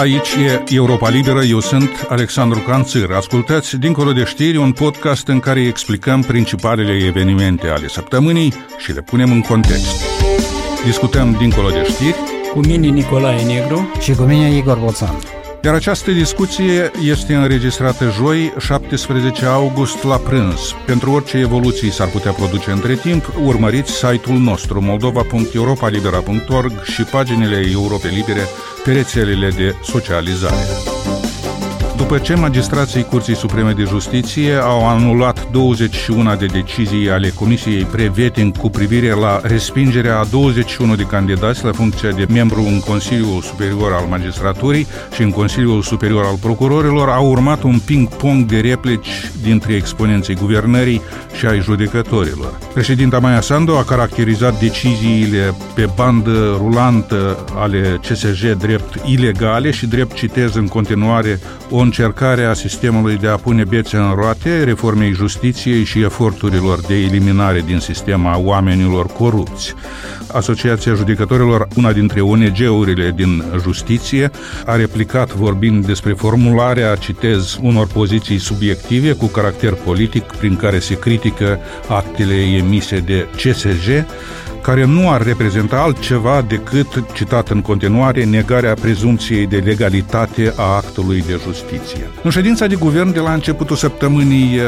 Aici e Europa Liberă, eu sunt Alexandru Canțir. Ascultați Dincolo de știri, un podcast în care explicăm principalele evenimente ale săptămânii și le punem în context. Discutăm Dincolo de știri cu mine Nicolae Negru și cu mine Igor Boțan. Iar această discuție este înregistrată joi, 17 august, la prânz. Pentru orice evoluții s-ar putea produce între timp, urmăriți site-ul nostru moldova.europalibera.org și paginile Europe Libere pe rețelele de socializare. După ce magistrații Curții Supreme de Justiție au anulat 21 de decizii ale Comisiei Preveting cu privire la respingerea a 21 de candidați la funcția de membru în Consiliul Superior al Magistraturii și în Consiliul Superior al Procurorilor, a urmat un ping-pong de replici dintre exponenții guvernării și ai judecătorilor. Președinta Maia Sandu a caracterizat deciziile pe bandă rulantă ale CSJ drept ilegale și drept citez în continuare o încercare a sistemului de a pune bețe în roate reformei justiției și eforturilor de eliminare din sistem a oamenilor corupți. Asociația Judecătorilor, una dintre ONG-urile din justiție, a replicat vorbind despre formularea, citez, unor poziții subiective cu caracter politic prin care se critică actele emise de CSJ, care nu ar reprezenta altceva decât, citat în continuare, negarea prezumției de legalitate a actului de justiție. În ședința de guvern de la începutul săptămânii,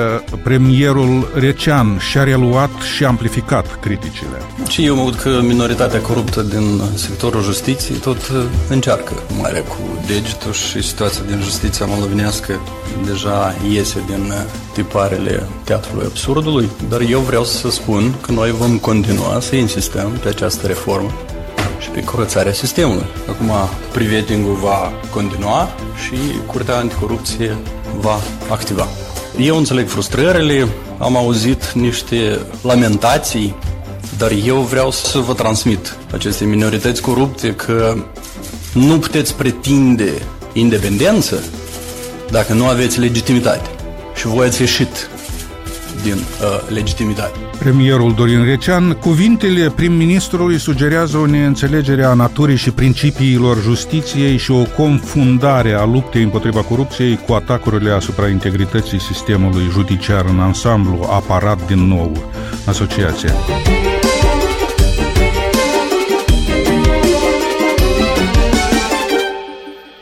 premierul Recean și-a reluat și amplificat criticile. Și eu mă aud că minoritatea coruptă din sectorul justiției tot încearcă mare cu degetul și situația din justiția moldovenească deja iese din tiparele teatrului absurdului, dar eu vreau să spun că noi vom continua să insistăm pe această reformă și pe curățarea sistemului. Acum, privetingul va continua și Curtea Anticorupție va activa. Eu înțeleg frustrările, am auzit niște lamentații, dar eu vreau să vă transmit aceste minorități corupte că nu puteți pretinde independență dacă nu aveți legitimitate și voi ați ieșit din uh, legitimitate. Premierul Dorin Recean, cuvintele prim-ministrului sugerează o neînțelegere a naturii și principiilor justiției și o confundare a luptei împotriva corupției cu atacurile asupra integrității sistemului judiciar în ansamblu, aparat din nou asociația.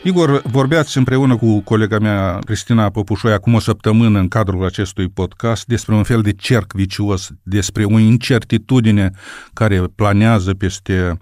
Igor, vorbeați împreună cu colega mea, Cristina Popușoi, acum o săptămână în cadrul acestui podcast despre un fel de cerc vicios, despre o incertitudine care planează peste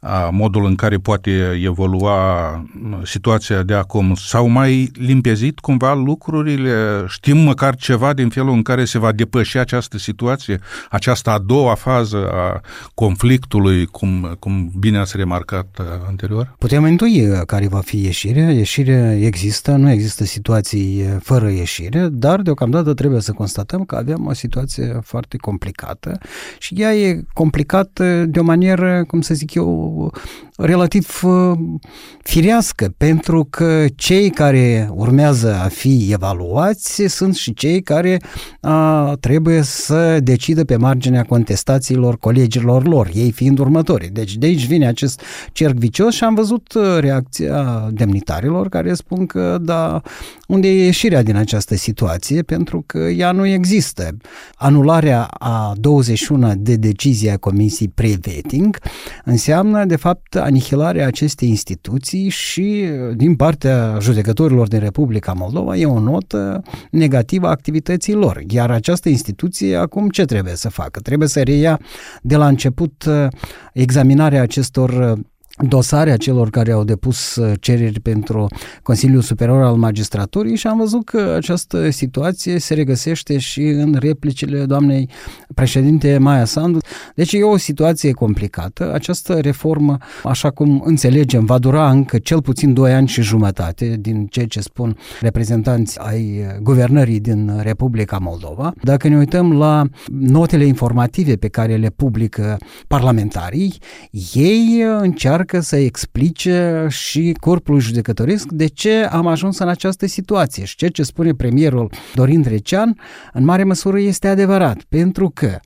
a, modul în care poate evolua situația de acum. S-au mai limpezit cumva lucrurile? Știm măcar ceva din felul în care se va depăși această situație, această a doua fază a conflictului, cum, cum bine ați remarcat anterior? Putem intui care va fi ieșit ieșire. Ieșire există, nu există situații fără ieșire, dar deocamdată trebuie să constatăm că avem o situație foarte complicată și ea e complicată de o manieră, cum să zic eu, relativ firească, pentru că cei care urmează a fi evaluați sunt și cei care a, trebuie să decidă pe marginea contestațiilor colegilor lor, ei fiind următorii. Deci de aici vine acest cerc vicios și am văzut reacția demnitarilor comunitarilor care spun că da, unde e ieșirea din această situație pentru că ea nu există. Anularea a 21 de decizii a Comisiei Preveting înseamnă de fapt anihilarea acestei instituții și din partea judecătorilor din Republica Moldova e o notă negativă a activității lor. Iar această instituție acum ce trebuie să facă? Trebuie să reia de la început examinarea acestor dosare a celor care au depus uh, cereri pentru Consiliul Superior al Magistraturii și am văzut că această situație se regăsește și în replicile doamnei președinte Maia Sandu. Deci e o situație complicată. Această reformă, așa cum înțelegem, va dura încă cel puțin 2 ani și jumătate din ceea ce spun reprezentanți ai guvernării din Republica Moldova. Dacă ne uităm la notele informative pe care le publică parlamentarii, ei încearcă încearcă să explice și corpul judecătoresc de ce am ajuns în această situație. Și ceea ce spune premierul Dorin Trecean, în mare măsură este adevărat, pentru că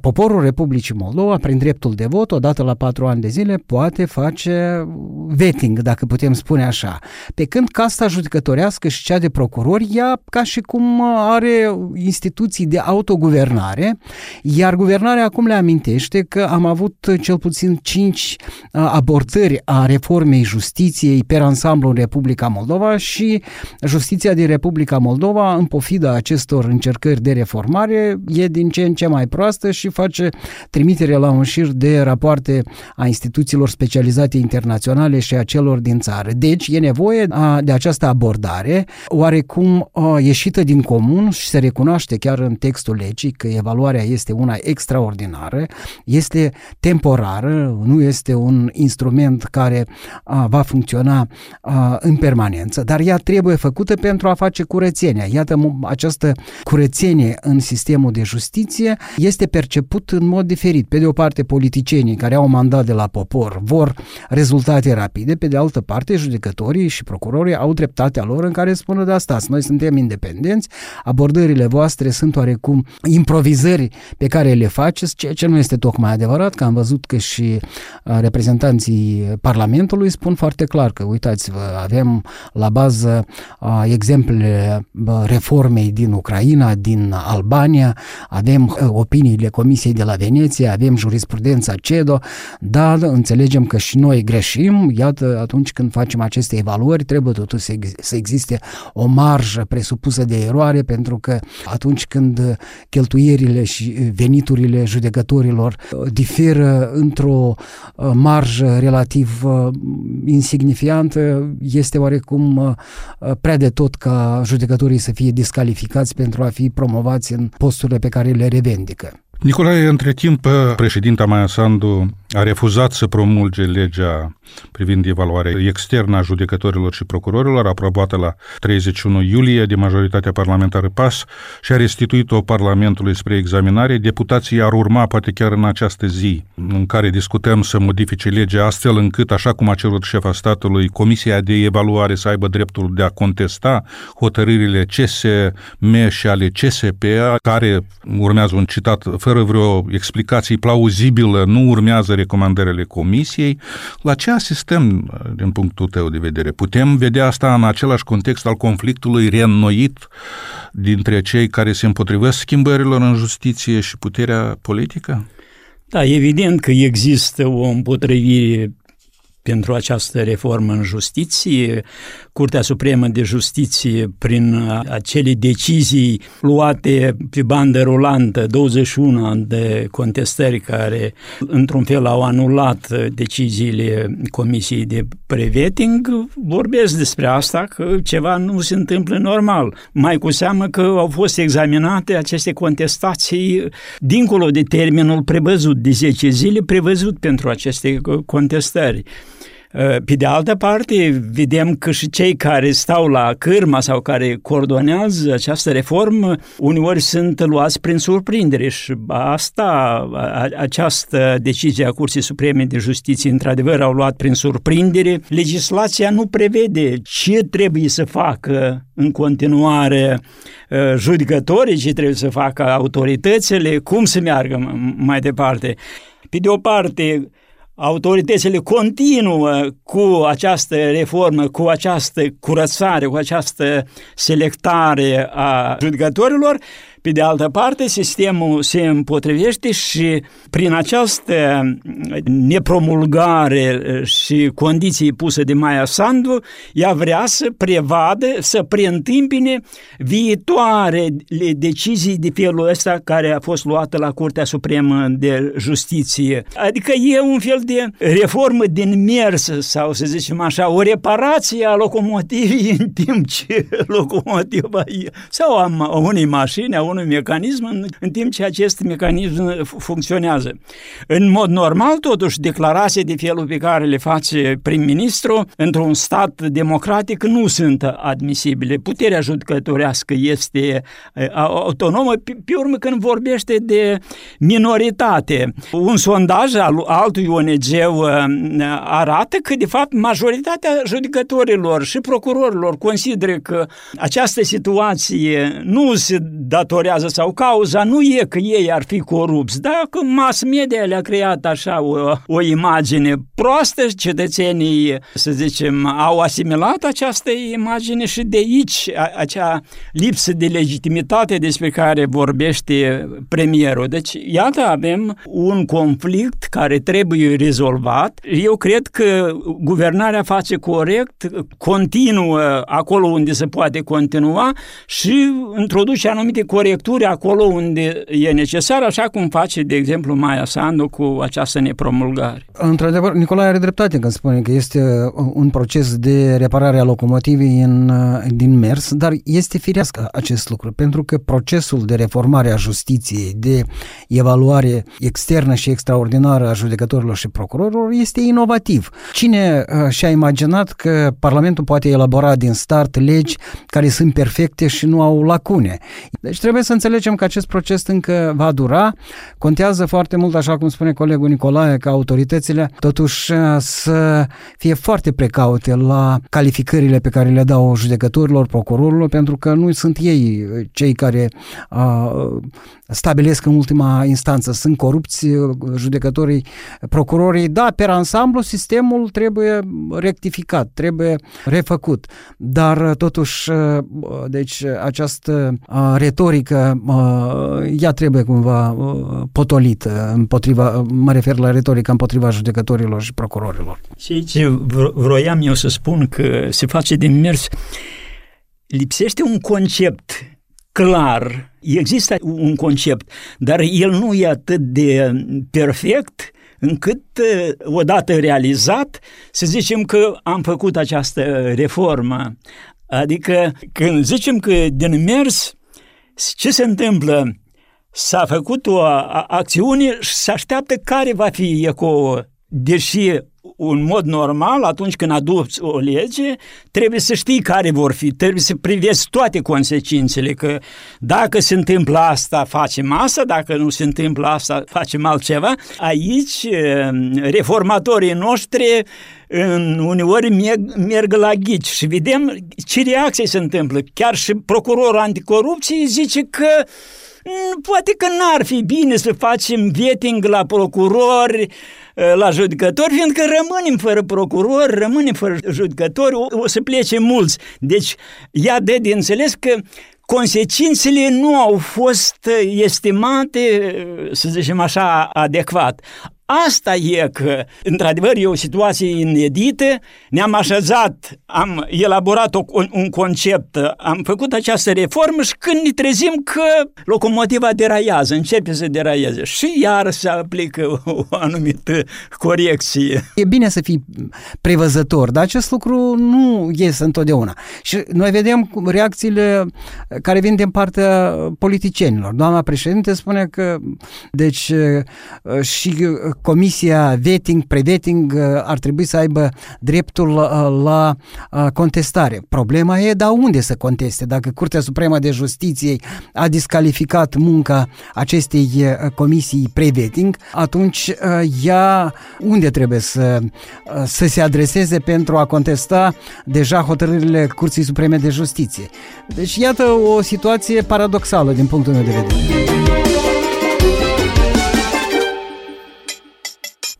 poporul Republicii Moldova, prin dreptul de vot, odată la patru ani de zile, poate face vetting, dacă putem spune așa. Pe când casta judecătorească și cea de procurori, ea ca și cum are instituții de autoguvernare, iar guvernarea acum le amintește că am avut cel puțin cinci abordări a reformei justiției per ansamblu în Republica Moldova și justiția din Republica Moldova, în pofida acestor încercări de reformare, e din ce în ce mai proastă și face trimitere la un șir de rapoarte a instituțiilor specializate internaționale și a celor din țară. Deci e nevoie de această abordare oarecum ieșită din comun și se recunoaște chiar în textul legii că evaluarea este una extraordinară, este temporară, nu este un instrument care va funcționa în permanență, dar ea trebuie făcută pentru a face curățenia. Iată, această curățenie în sistemul de justiție este perceput în mod diferit. Pe de o parte, politicienii care au mandat de la popor vor rezultate rapide, pe de altă parte, judecătorii și procurorii au dreptatea lor în care spună de asta. Noi suntem independenți, abordările voastre sunt oarecum improvizări pe care le faceți, ceea ce nu este tocmai adevărat, că am văzut că și reprezentanții Parlamentului spun foarte clar că, uitați-vă, avem la bază exemplele reformei din Ucraina, din Albania, avem opiniile Comisiei de la Veneția, avem jurisprudența CEDO, dar înțelegem că și noi greșim, iată, atunci când facem aceste evaluări, trebuie totuși să existe o marjă presupusă de eroare, pentru că atunci când cheltuierile și veniturile judecătorilor diferă într-o marjă relativ insignifiantă, este oarecum prea de tot ca judecătorii să fie discalificați pentru a fi promovați în posturile pe care le revendică. Nicolae, între timp, președinta Maia Sandu a refuzat să promulge legea privind evaluarea externă a judecătorilor și procurorilor, aprobată la 31 iulie de majoritatea parlamentară PAS și a restituit-o Parlamentului spre examinare. Deputații ar urma, poate chiar în această zi, în care discutăm să modifice legea astfel încât, așa cum a cerut șefa statului, Comisia de Evaluare să aibă dreptul de a contesta hotărârile CSM și ale CSP, care urmează un citat fără vreo explicație plauzibilă, nu urmează recomandările Comisiei. La ce asistăm din punctul tău de vedere? Putem vedea asta în același context al conflictului reînnoit dintre cei care se împotrivesc schimbărilor în justiție și puterea politică? Da, evident că există o împotrivire pentru această reformă în justiție. Curtea Supremă de Justiție, prin acele decizii luate pe bandă rulantă, 21 de contestări care, într-un fel, au anulat deciziile Comisiei de Preveting, vorbesc despre asta, că ceva nu se întâmplă normal. Mai cu seamă că au fost examinate aceste contestații dincolo de termenul prevăzut, de 10 zile prevăzut pentru aceste contestări. Uh, pe de altă parte, vedem că și cei care stau la cârma sau care coordonează această reformă, uneori sunt luați prin surprindere și asta, această decizie a Curții Supreme de Justiție, într-adevăr, au luat prin surprindere. Legislația nu prevede ce trebuie să facă în continuare uh, judecătorii, ce trebuie să facă autoritățile, cum să meargă mai departe. Pe de o parte, autoritățile continuă cu această reformă, cu această curățare, cu această selectare a judecătorilor pe de altă parte, sistemul se împotrivește și prin această nepromulgare și condiții puse de Maia Sandu, ea vrea să prevadă, să preîntâmpine viitoare decizii de felul ăsta care a fost luată la Curtea Supremă de Justiție. Adică e un fel de reformă din mers sau să zicem așa, o reparație a locomotivii în timp ce locomotiva sau a unei mașini, a unui mecanism în, în timp ce acest mecanism funcționează. În mod normal, totuși, declarații de felul pe care le face prim-ministru într-un stat democratic nu sunt admisibile. Puterea judecătorească este autonomă, pe, pe urmă când vorbește de minoritate. Un sondaj al altui ONG arată că, de fapt, majoritatea judecătorilor și procurorilor consideră că această situație nu se datorează florează sau cauza nu e că ei ar fi corupți, dar că mass media le-a creat așa o, o imagine proastă, cetățenii, să zicem, au asimilat această imagine și de aici a, acea lipsă de legitimitate despre care vorbește premierul. Deci, iată, avem un conflict care trebuie rezolvat. Eu cred că guvernarea face corect, continuă acolo unde se poate continua și introduce anumite corecturi acolo unde e necesar, așa cum face, de exemplu, Maia Sandu cu această nepromulgare. Într-adevăr, Nicolae are dreptate când spune că este un proces de reparare a locomotivei în, din mers, dar este firească acest lucru, pentru că procesul de reformare a justiției, de evaluare externă și extraordinară a judecătorilor și procurorilor este inovativ. Cine uh, și-a imaginat că Parlamentul poate elabora din start legi care sunt perfecte și nu au lacune? Deci trebuie să înțelegem că acest proces încă va dura. Contează foarte mult, așa cum spune colegul Nicolae, că autoritățile totuși uh, să fie foarte precaute la calificările pe care le dau judecătorilor, procurorilor, pentru că nu sunt ei uh, cei care uh, stabilesc în ultima instanță. Sunt corupți judecătorii, procurorii. Da, pe ansamblu sistemul trebuie rectificat, trebuie refăcut. Dar totuși, deci această retorică, ea trebuie cumva potolită împotriva, mă refer la retorica împotriva judecătorilor și procurorilor. Și aici vroiam eu să spun că se face din mers lipsește un concept clar, există un concept, dar el nu e atât de perfect încât, odată realizat, să zicem că am făcut această reformă. Adică, când zicem că din mers, ce se întâmplă? S-a făcut o acțiune și se așteaptă care va fi eco deși un mod normal, atunci când adopți o lege, trebuie să știi care vor fi, trebuie să privezi toate consecințele, că dacă se întâmplă asta, facem asta, dacă nu se întâmplă asta, facem altceva. Aici, reformatorii noștri în uneori merg, merg la ghici și vedem ce reacții se întâmplă. Chiar și procurorul anticorupție zice că poate că n-ar fi bine să facem vetting la procurori, Eh, la judecători, fiindcă rămânem fără procuror, rămânem fără judecători, o, o să plece mulți. Deci, ea de de înțeles că consecințele nu au fost estimate, eh, să zicem așa, adecvat. Asta e că, într-adevăr, e o situație inedită, ne-am așezat, am elaborat o, un, un concept, am făcut această reformă și când ne trezim că locomotiva deraiază, începe să deraieze și iar se aplică o anumită corecție. E bine să fii prevăzător, dar acest lucru nu iese întotdeauna. Și noi vedem reacțiile care vin din partea politicienilor. Doamna președinte spune că deci și comisia vetting, pre-vetting uh, ar trebui să aibă dreptul uh, la uh, contestare. Problema e, dar unde să conteste? Dacă Curtea Supremă de Justiție a discalificat munca acestei comisii pre-vetting, atunci ea unde trebuie să, să se adreseze pentru a contesta deja hotărârile Curții Supreme de Justiție? Deci iată o situație paradoxală din punctul meu de vedere.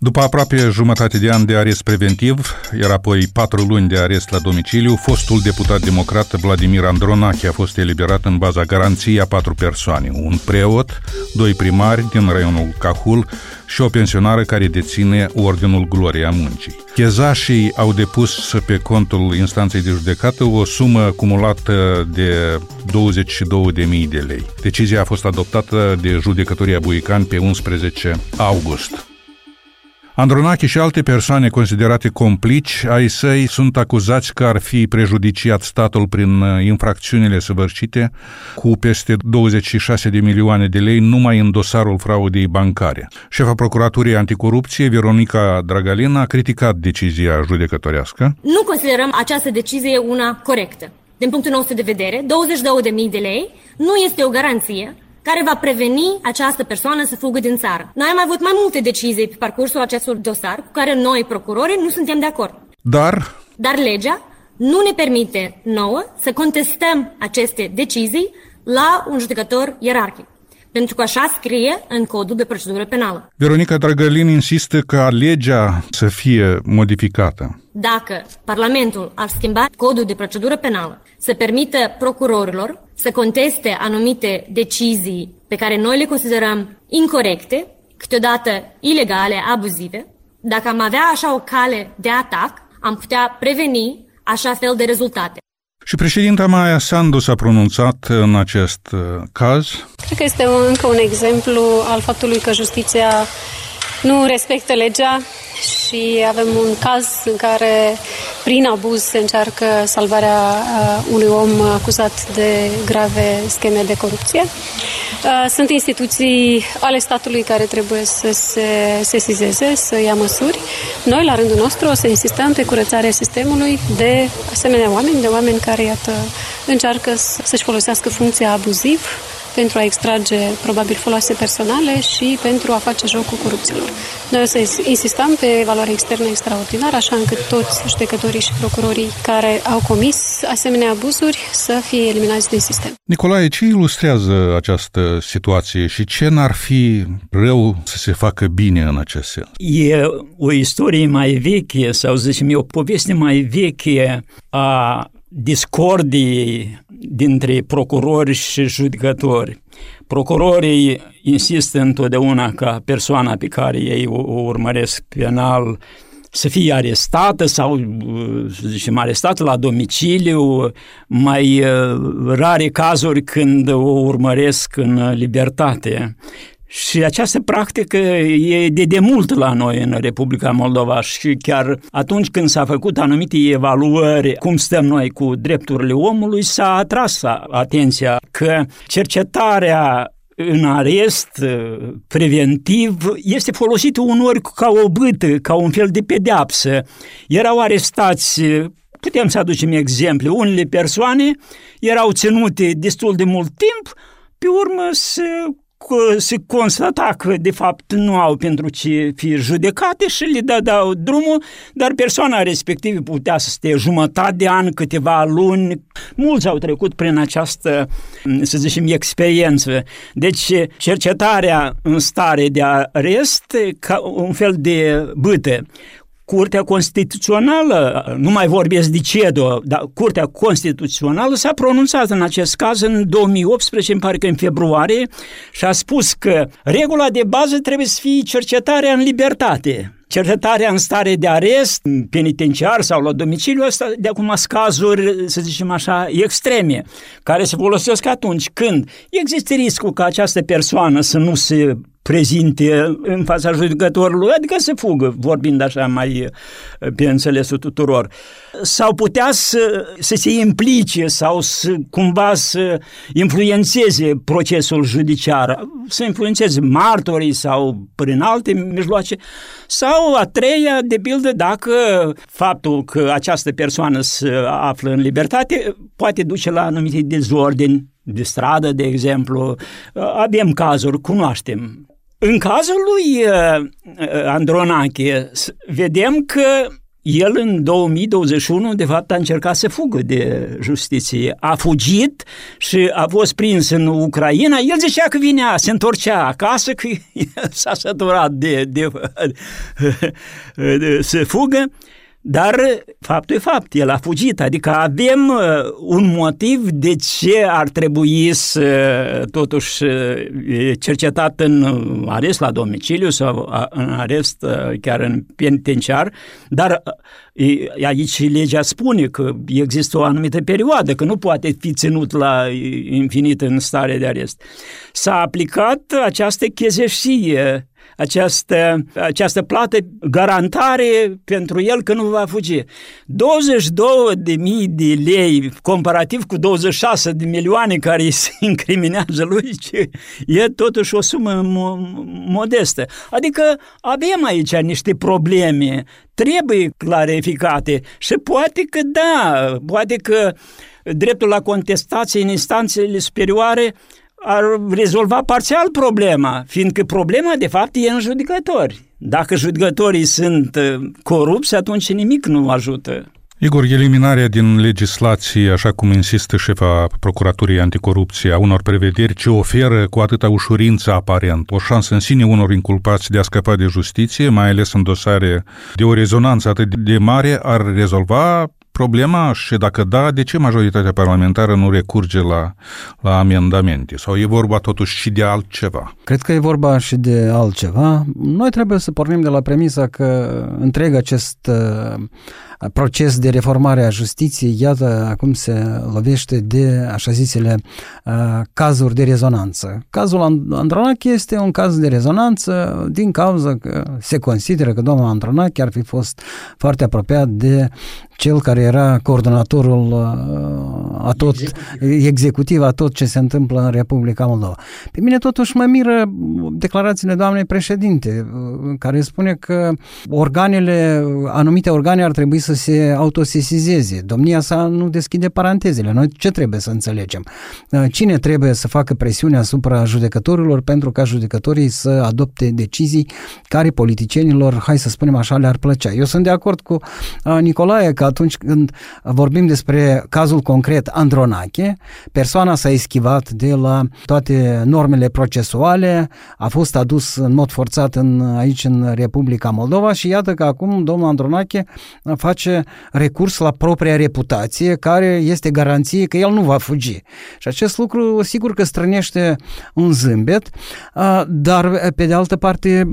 După aproape jumătate de an de arest preventiv, iar apoi patru luni de arest la domiciliu, fostul deputat democrat Vladimir Andronache a fost eliberat în baza garanției a patru persoane, un preot, doi primari din raionul Cahul și o pensionară care deține Ordinul Gloria Muncii. Chezașii au depus pe contul instanței de judecată o sumă acumulată de 22.000 de lei. Decizia a fost adoptată de judecătoria Buican pe 11 august. Andronache și alte persoane considerate complici ai săi sunt acuzați că ar fi prejudiciat statul prin uh, infracțiunile săvârșite cu peste 26 de milioane de lei numai în dosarul fraudei bancare. Șefa Procuraturii Anticorupție, Veronica Dragalina, a criticat decizia judecătorească. Nu considerăm această decizie una corectă. Din punctul nostru de vedere, 22.000 de lei nu este o garanție care va preveni această persoană să fugă din țară. Noi am avut mai multe decizii pe parcursul acestui dosar cu care noi, procurorii, nu suntem de acord. Dar? Dar legea nu ne permite nouă să contestăm aceste decizii la un judecător ierarhic. Pentru că așa scrie în codul de procedură penală. Veronica Dragălin insistă ca legea să fie modificată. Dacă Parlamentul ar schimba codul de procedură penală să permită procurorilor să conteste anumite decizii pe care noi le considerăm incorrecte, câteodată ilegale, abuzive, dacă am avea așa o cale de atac, am putea preveni așa fel de rezultate. Și președinta Maia Sandu s-a pronunțat în acest uh, caz. Cred că este încă un exemplu al faptului că justiția nu respectă legea și avem un caz în care prin abuz se încearcă salvarea uh, unui om acuzat de grave scheme de corupție. Uh, sunt instituții ale statului care trebuie să se sesizeze, să ia măsuri. Noi, la rândul nostru, o să insistăm pe curățarea sistemului de asemenea oameni, de oameni care, iată, încearcă să-și folosească funcția abuziv pentru a extrage probabil foloase personale și pentru a face joc cu corupților. Noi o să insistăm pe evaluare externă extraordinară, așa încât toți judecătorii și procurorii care au comis asemenea abuzuri să fie eliminați din sistem. Nicolae, ce ilustrează această situație și ce n-ar fi rău să se facă bine în acest sens? E o istorie mai veche, sau zicem, e o poveste mai veche a discordii dintre procurori și judecători. Procurorii insistă întotdeauna ca persoana pe care ei o urmăresc penal să fie arestată sau, să zicem, arestată la domiciliu, mai rare cazuri când o urmăresc în libertate. Și această practică e de demult la noi în Republica Moldova și chiar atunci când s-a făcut anumite evaluări, cum stăm noi cu drepturile omului, s-a atras atenția că cercetarea în arest preventiv este folosită unor ca o bâtă, ca un fel de pedeapsă. Erau arestați putem să aducem exemple, unele persoane erau ținute destul de mult timp, pe urmă se se constata că de fapt nu au pentru ce fi judecate și le dădeau drumul, dar persoana respectivă putea să stea jumătate de an, câteva luni. Mulți au trecut prin această, să zicem, experiență. Deci cercetarea în stare de arest ca un fel de bâtă. Curtea Constituțională, nu mai vorbesc de CEDO, dar Curtea Constituțională s-a pronunțat în acest caz în 2018, îmi pare că în februarie, și a spus că regula de bază trebuie să fie cercetarea în libertate. Cercetarea în stare de arest, penitenciar sau la domiciliu, asta de acum sunt cazuri, să zicem așa, extreme, care se folosesc atunci când există riscul ca această persoană să nu se prezinte în fața judecătorului, adică să fugă, vorbind așa mai pe înțelesul tuturor. Sau putea să, să se implice sau să cumva să influențeze procesul judiciar, să influențeze martorii sau prin alte mijloace, sau a treia, de pildă, dacă faptul că această persoană se află în libertate poate duce la anumite dezordini de stradă, de exemplu. Avem cazuri, cunoaștem în cazul lui uh, uh, Andronache, vedem că el în 2021 de fapt a încercat să fugă de justiție. A fugit și a fost prins în Ucraina. El zicea că vinea, se întorcea acasă, că s-a săturat de, de, de, de să fugă dar faptul e fapt, el a fugit, adică avem uh, un motiv de ce ar trebui să totuși cercetat în arest la domiciliu sau în arest uh, chiar în penitenciar, dar uh, aici legea spune că există o anumită perioadă, că nu poate fi ținut la infinit în stare de arest. S-a aplicat această chezeșie această, această plată, garantare pentru el că nu va fugi. 22 de mii de lei comparativ cu 26 de milioane care se incriminează lui, e totuși o sumă modestă. Adică avem aici niște probleme, trebuie clarificate și poate că da, poate că dreptul la contestație în instanțele superioare ar rezolva parțial problema, fiindcă problema de fapt e în judecători. Dacă judecătorii sunt uh, corupți, atunci nimic nu ajută. Igor, eliminarea din legislație, așa cum insistă șefa Procuraturii Anticorupție, a unor prevederi ce oferă cu atâta ușurință aparent o șansă în sine unor inculpați de a scăpa de justiție, mai ales în dosare de o rezonanță atât de mare, ar rezolva problema și dacă da, de ce majoritatea parlamentară nu recurge la, la amendamente? Sau e vorba totuși și de altceva? Cred că e vorba și de altceva. Noi trebuie să pornim de la premisa că întreg acest uh, proces de reformare a justiției, iată, acum se lovește de așa zisele uh, cazuri de rezonanță. Cazul Andronache este un caz de rezonanță din cauza că se consideră că domnul Andronache ar fi fost foarte apropiat de cel care era coordonatorul uh, a tot, executiv. executiv a tot ce se întâmplă în Republica Moldova. Pe mine totuși mă miră declarațiile doamnei președinte, uh, care spune că organele, anumite organe ar trebui să se autosesizeze. Domnia sa nu deschide parantezele. Noi ce trebuie să înțelegem? Uh, cine trebuie să facă presiune asupra judecătorilor pentru ca judecătorii să adopte decizii care politicienilor, hai să spunem așa, le-ar plăcea. Eu sunt de acord cu Nicolae că atunci când vorbim despre cazul concret Andronache, persoana s-a eschivat de la toate normele procesuale, a fost adus în mod forțat în, aici în Republica Moldova și iată că acum domnul Andronache face recurs la propria reputație, care este garanție că el nu va fugi. Și acest lucru sigur că strănește un zâmbet, dar pe de altă parte,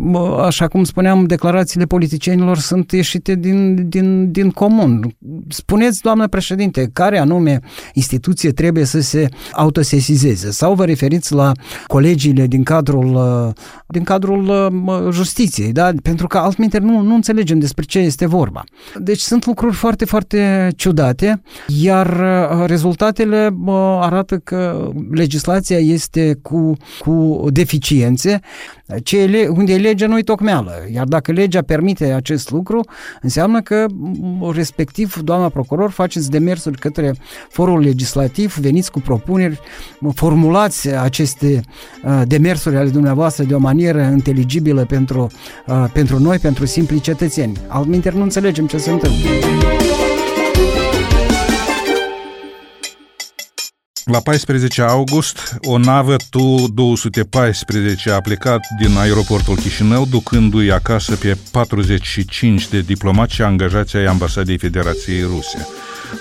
așa cum spuneam, declarațiile politicienilor sunt ieșite din, din, din comun. Spuneți, doamnă președinte, care anume instituție trebuie să se autosesizeze sau vă referiți la colegiile din cadrul, uh, din cadrul uh, justiției, da? pentru că altminte nu, nu înțelegem despre ce este vorba. Deci sunt lucruri foarte, foarte ciudate, iar uh, rezultatele arată că legislația este cu, cu deficiențe, ce, unde e legea nu-i tocmeală. Iar dacă legea permite acest lucru, înseamnă că respectiv doamna procuror, faceți demersuri către forul legislativ, veniți cu propuneri, formulați aceste uh, demersuri ale dumneavoastră de o manieră inteligibilă pentru, uh, pentru noi, pentru simpli cetățeni. Altminteri nu înțelegem ce se întâmplă. La 14 august, o navă Tu-214 a plecat din aeroportul Chișinău, ducându-i acasă pe 45 de diplomați și angajați ai Ambasadei Federației Ruse.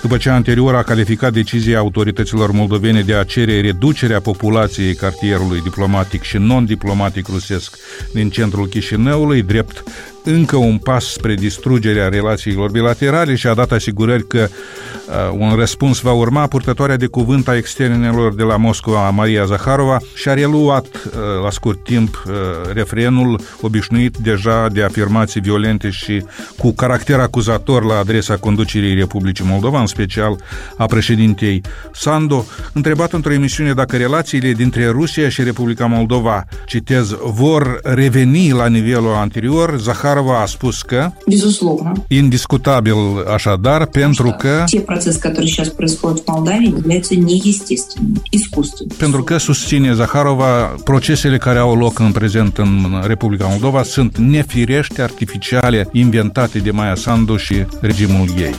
După ce anterior a calificat decizia autorităților moldovene de a cere reducerea populației cartierului diplomatic și non-diplomatic rusesc din centrul Chișinăului, drept încă un pas spre distrugerea relațiilor bilaterale și a dat asigurări că uh, un răspuns va urma, purtătoarea de cuvânt a externelor de la Moscova, Maria Zaharova, și-a reluat uh, la scurt timp uh, refrenul obișnuit deja de afirmații violente și cu caracter acuzator la adresa conducerii Republicii Moldova, în special a președintei Sando, întrebat într-o emisiune dacă relațiile dintre Rusia și Republica Moldova, citez, vor reveni la nivelul anterior, Zaharova Захарова a spus că Безусловно. Indiscutabil așadar, pentru că Те процессы, которые сейчас происходят в Молдавии, являются неестественными, искусственными. pentru că susține Zaharova procesele care au loc în prezent în Republica Moldova sunt nefirește, artificiale, inventate de Maia Sandu și regimul ei.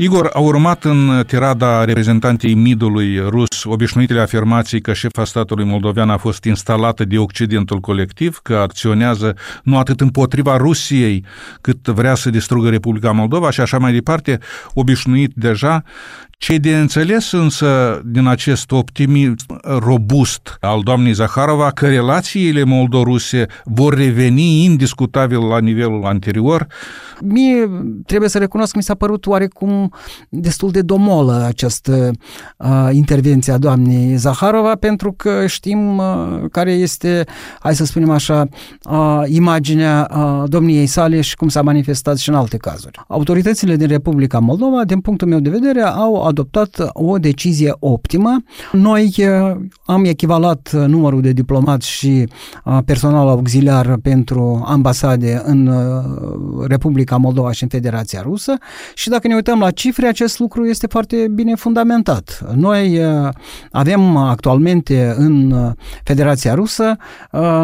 Igor, a urmat în tirada reprezentantei midului rus. Obișnuitele afirmații că șefa statului moldovean a fost instalată de Occidentul colectiv, că acționează nu atât împotriva Rusiei, cât vrea să distrugă Republica Moldova și așa mai departe, obișnuit deja ce de înțeles însă din acest optimism robust al doamnei Zaharova că relațiile moldoruse vor reveni indiscutabil la nivelul anterior? Mie trebuie să recunosc că mi s-a părut oarecum destul de domolă această uh, intervenție a doamnei Zaharova pentru că știm uh, care este, hai să spunem așa, uh, imaginea uh, domniei sale și cum s-a manifestat și în alte cazuri. Autoritățile din Republica Moldova, din punctul meu de vedere, au adoptat o decizie optimă. Noi am echivalat numărul de diplomați și personal auxiliar pentru ambasade în Republica Moldova și în Federația Rusă și dacă ne uităm la cifre, acest lucru este foarte bine fundamentat. Noi avem actualmente în Federația Rusă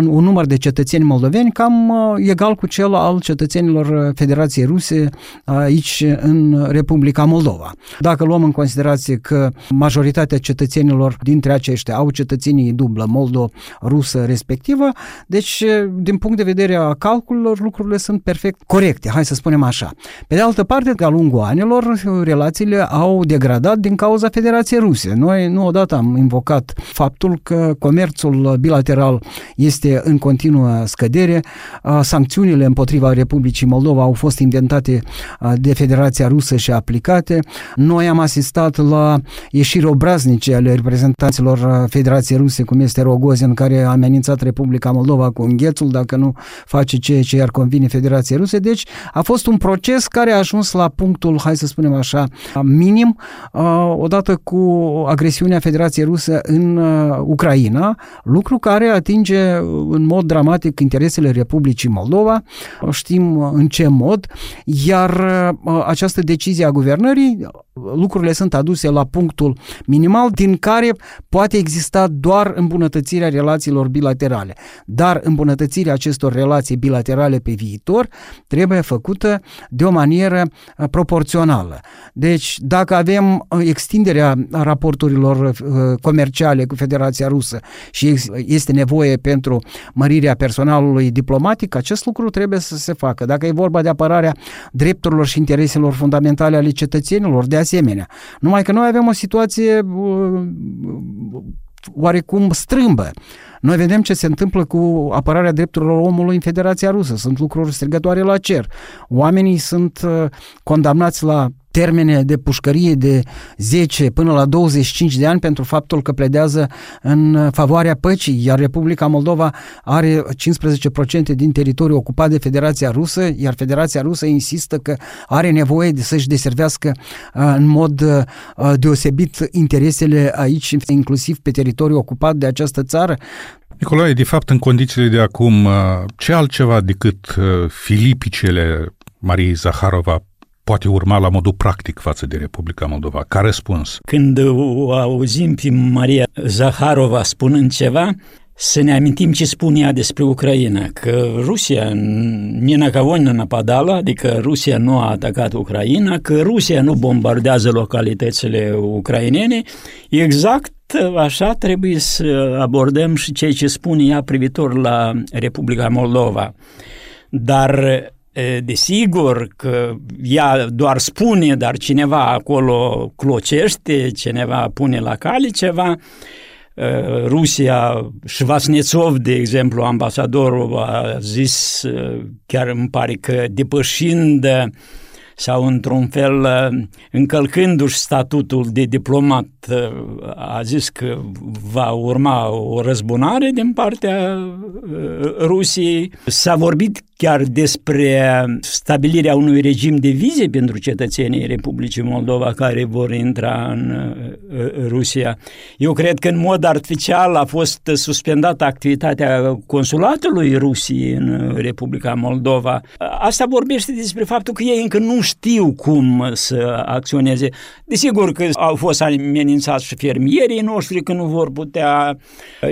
un număr de cetățeni moldoveni cam egal cu cel al cetățenilor Federației Ruse aici în Republica Moldova. Dacă luăm în considerație că majoritatea cetățenilor dintre aceștia au cetățenii dublă moldo-rusă respectivă, deci din punct de vedere a calculelor lucrurile sunt perfect corecte, hai să spunem așa. Pe de altă parte, de-a lungul anilor, relațiile au degradat din cauza Federației Ruse. Noi nu odată am invocat faptul că comerțul bilateral este în continuă scădere, sancțiunile împotriva Republicii Moldova au fost inventate de Federația Rusă și aplicate. Noi am asistat la ieșiri obraznice ale reprezentanților Federației Ruse, cum este Rogozin, care a amenințat Republica Moldova cu înghețul dacă nu face ceea ce i-ar convine Federației Ruse. Deci a fost un proces care a ajuns la punctul, hai să spunem așa, minim, odată cu agresiunea Federației Rusă în Ucraina, lucru care atinge în mod dramatic interesele Republicii Moldova, știm în ce mod, iar această decizie a guvernării, lucrurile sunt aduse la punctul minimal din care poate exista doar îmbunătățirea relațiilor bilaterale. Dar îmbunătățirea acestor relații bilaterale pe viitor trebuie făcută de o manieră proporțională. Deci, dacă avem extinderea raporturilor comerciale cu Federația Rusă și este nevoie pentru mărirea personalului diplomatic, acest lucru trebuie să se facă. Dacă e vorba de apărarea drepturilor și intereselor fundamentale ale cetățenilor, de asemenea. Numai că noi avem o situație oarecum strâmbă. Noi vedem ce se întâmplă cu apărarea drepturilor omului în Federația Rusă. Sunt lucruri strigătoare la cer. Oamenii sunt uh, condamnați la termene de pușcărie de 10 până la 25 de ani pentru faptul că pledează în favoarea păcii, iar Republica Moldova are 15% din teritoriu ocupat de Federația Rusă, iar Federația Rusă insistă că are nevoie de să-și deservească uh, în mod uh, deosebit interesele aici, inclusiv pe teritoriul ocupat de această țară. Nicolae, de fapt, în condițiile de acum, uh, ce altceva decât filipicele Mariei Zaharova poate urma la modul practic față de Republica Moldova? Ca răspuns? Când o auzim pe Maria Zaharova spunând ceva, să ne amintim ce spune ea despre Ucraina, că Rusia не на кого не нападала, adică Rusia nu a atacat Ucraina, că Rusia nu bombardează localitățile ucrainene, exact așa trebuie să abordăm și ceea ce spune ea privitor la Republica Moldova. Dar Desigur că ea doar spune, dar cineva acolo clocește, cineva pune la cale ceva. Rusia, Șvasnețov, de exemplu, ambasadorul, a zis, chiar îmi pare că depășind sau într-un fel încălcându-și statutul de diplomat, a zis că va urma o răzbunare din partea Rusiei. S-a vorbit chiar despre stabilirea unui regim de vize pentru cetățenii Republicii Moldova care vor intra în uh, Rusia. Eu cred că în mod artificial a fost suspendată activitatea consulatului Rusiei în Republica Moldova. Asta vorbește despre faptul că ei încă nu știu cum să acționeze. Desigur că au fost amenințați și fermierii noștri că nu vor putea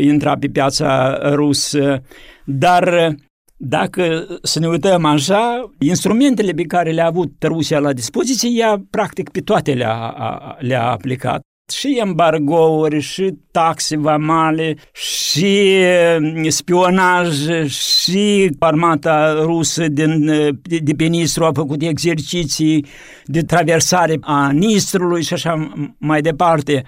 intra pe piața rusă, dar dacă să ne uităm așa, instrumentele pe care le-a avut Rusia la dispoziție, ea practic pe toate le-a, le-a aplicat și embargouri, și taxe vamale, și mm, spionaj, și armata rusă din, de, de pe Nistru a făcut exerciții de traversare a Nistrului și așa mai departe.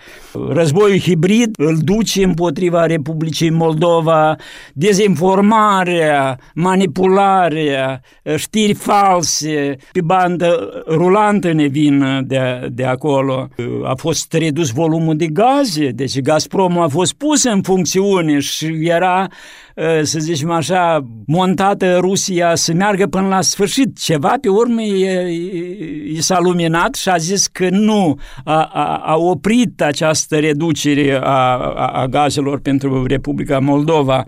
Războiul hibrid îl duce împotriva Republicii Moldova, dezinformarea, manipularea, știri false, pe bandă rulantă ne vin de, de acolo. A fost redus volumul de gaze, deci Gazprom a fost pus în funcțiune și era să zicem așa, montată Rusia să meargă până la sfârșit. Ceva pe urmă i s-a luminat și a zis că nu, a, a, a oprit această reducere a, a, a gazelor pentru Republica Moldova.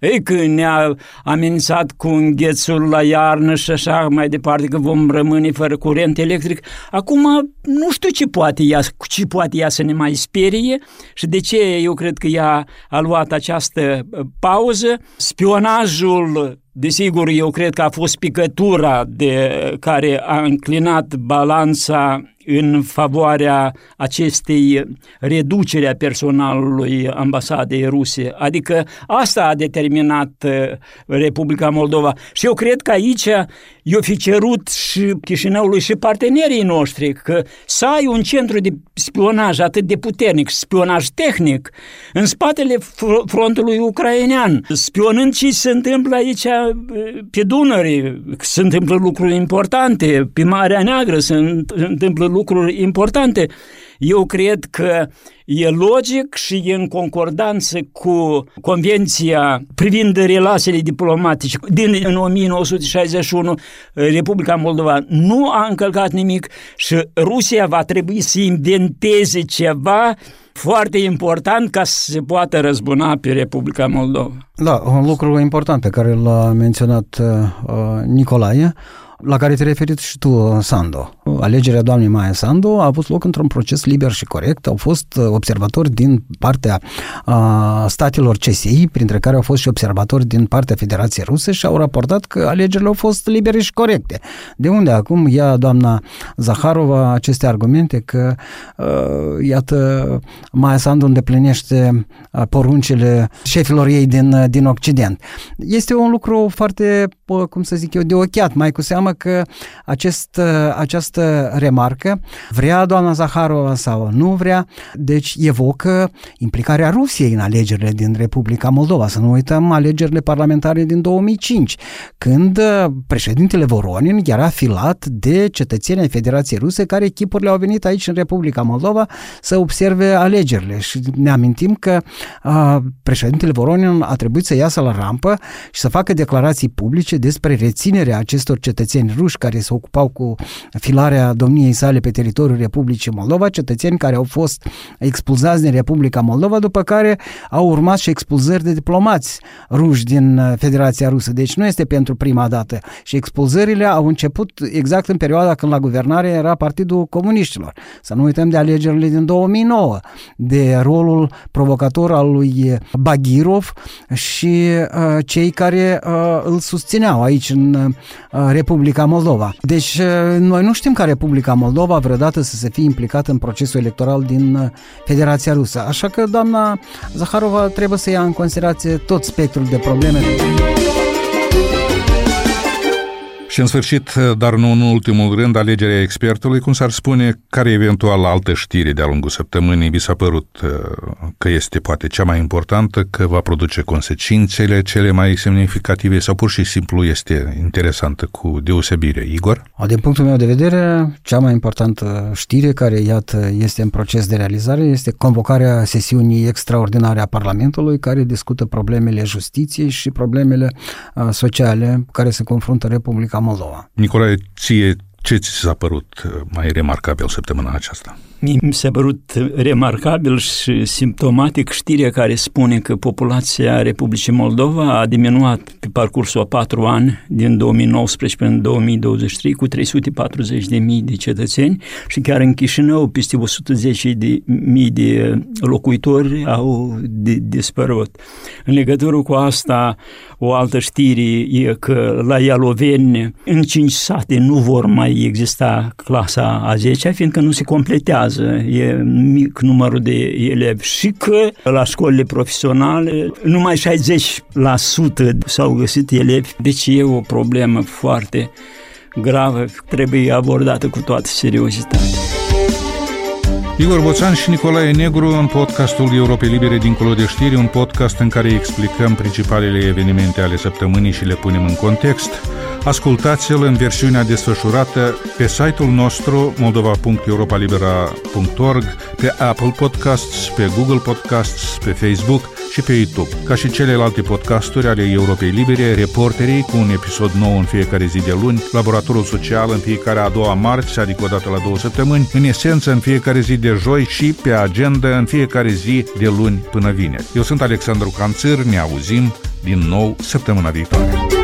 Ei, că ne-a amenințat cu înghețul la iarnă și așa mai departe, că vom rămâne fără curent electric. Acum nu știu ce poate ea, cu ce poate ea să ne mai sperie și de ce eu cred că ea a luat această uh, pauză. Spionajul Desigur, eu cred că a fost picătura de care a înclinat balanța în favoarea acestei reducere a personalului ambasadei ruse. Adică asta a determinat uh, Republica Moldova. Și eu cred că aici eu fi cerut și Chișinăului și partenerii noștri că să ai un centru de spionaj atât de puternic, spionaj tehnic, în spatele frontului ucrainean, spionând ce se întâmplă aici uh, pe Dunăre, se întâmplă lucruri importante, pe Marea Neagră se întâmplă lucruri importante. Eu cred că e logic și e în concordanță cu Convenția privind relațiile diplomatice din în 1961. Republica Moldova nu a încălcat nimic și Rusia va trebui să inventeze ceva foarte important ca să se poată răzbuna pe Republica Moldova. Da, un lucru important pe care l-a menționat uh, Nicolae, la care te referi și tu, Sando. Alegerea doamnei Maia Sando a avut loc într-un proces liber și corect. Au fost uh, observatori din partea uh, statelor CSI, printre care au fost și observatori din partea Federației Ruse și au raportat că alegerile au fost libere și corecte. De unde acum ia doamna Zaharova aceste argumente că, uh, iată, Maia Sandu îndeplinește poruncile șefilor ei din, din Occident. Este un lucru foarte, cum să zic eu, de ochiat, mai cu seamă că acest, această remarcă vrea doamna Zaharova sau nu vrea, deci evocă implicarea Rusiei în alegerile din Republica Moldova. Să nu uităm alegerile parlamentare din 2005, când președintele Voronin era filat de cetățenii Federației Ruse care echipurile au venit aici în Republica Moldova să observe alegerile și ne amintim că a, președintele Voronin a trebuit să iasă la rampă și să facă declarații publice despre reținerea acestor cetățeni cetățeni ruși care se ocupau cu filarea domniei sale pe teritoriul Republicii Moldova, cetățeni care au fost expulzați din Republica Moldova, după care au urmat și expulzări de diplomați ruși din uh, Federația Rusă. Deci nu este pentru prima dată. Și expulzările au început exact în perioada când la guvernare era Partidul Comuniștilor. Să nu uităm de alegerile din 2009, de rolul provocator al lui Bagirov și uh, cei care uh, îl susțineau aici în uh, Republica Republica Moldova. Deci uh, noi nu știm ca Republica Moldova vreodată să se fie implicată în procesul electoral din uh, Federația Rusă. Așa că doamna Zaharova trebuie să ia în considerație tot spectrul de probleme. Și în sfârșit, dar nu în ultimul rând, alegerea expertului, cum s-ar spune, care eventual altă știre de-a lungul săptămânii vi s-a părut uh, că este poate cea mai importantă, că va produce consecințele cele mai semnificative sau pur și simplu este interesantă cu deosebire. Igor? Din punctul meu de vedere, cea mai importantă știre care, iată, este în proces de realizare este convocarea sesiunii extraordinare a Parlamentului care discută problemele justiției și problemele uh, sociale care se confruntă Republica Moldova. Nicolae, ție ce ți s-a părut uh, mai remarcabil săptămâna aceasta? Mi s-a părut remarcabil și simptomatic știrea care spune că populația Republicii Moldova a diminuat pe parcursul a patru ani, din 2019 până în 2023, cu 340 de mii de cetățeni și chiar în Chișinău peste 110 de mii de locuitori au dispărut. În legătură cu asta, o altă știre e că la Ialoveni, în cinci sate, nu vor mai exista clasa a 10 fiindcă nu se completează urmează, e mic numărul de elevi și că la școlile profesionale numai 60% s-au găsit elevi, deci e o problemă foarte gravă, trebuie abordată cu toată seriozitatea. Igor Boțan și Nicolae Negru în podcastul Europe Libere dincolo de știri, un podcast în care explicăm principalele evenimente ale săptămânii și le punem în context. Ascultați-l în versiunea desfășurată pe site-ul nostru moldova.europalibera.org, pe Apple Podcasts, pe Google Podcasts, pe Facebook și pe YouTube. Ca și celelalte podcasturi ale Europei Libere, reporterii cu un episod nou în fiecare zi de luni, laboratorul social în fiecare a doua marți, adică o dată la două săptămâni, în esență în fiecare zi de joi și pe agenda în fiecare zi de luni până vineri. Eu sunt Alexandru Canțăr, ne auzim din nou săptămâna viitoare.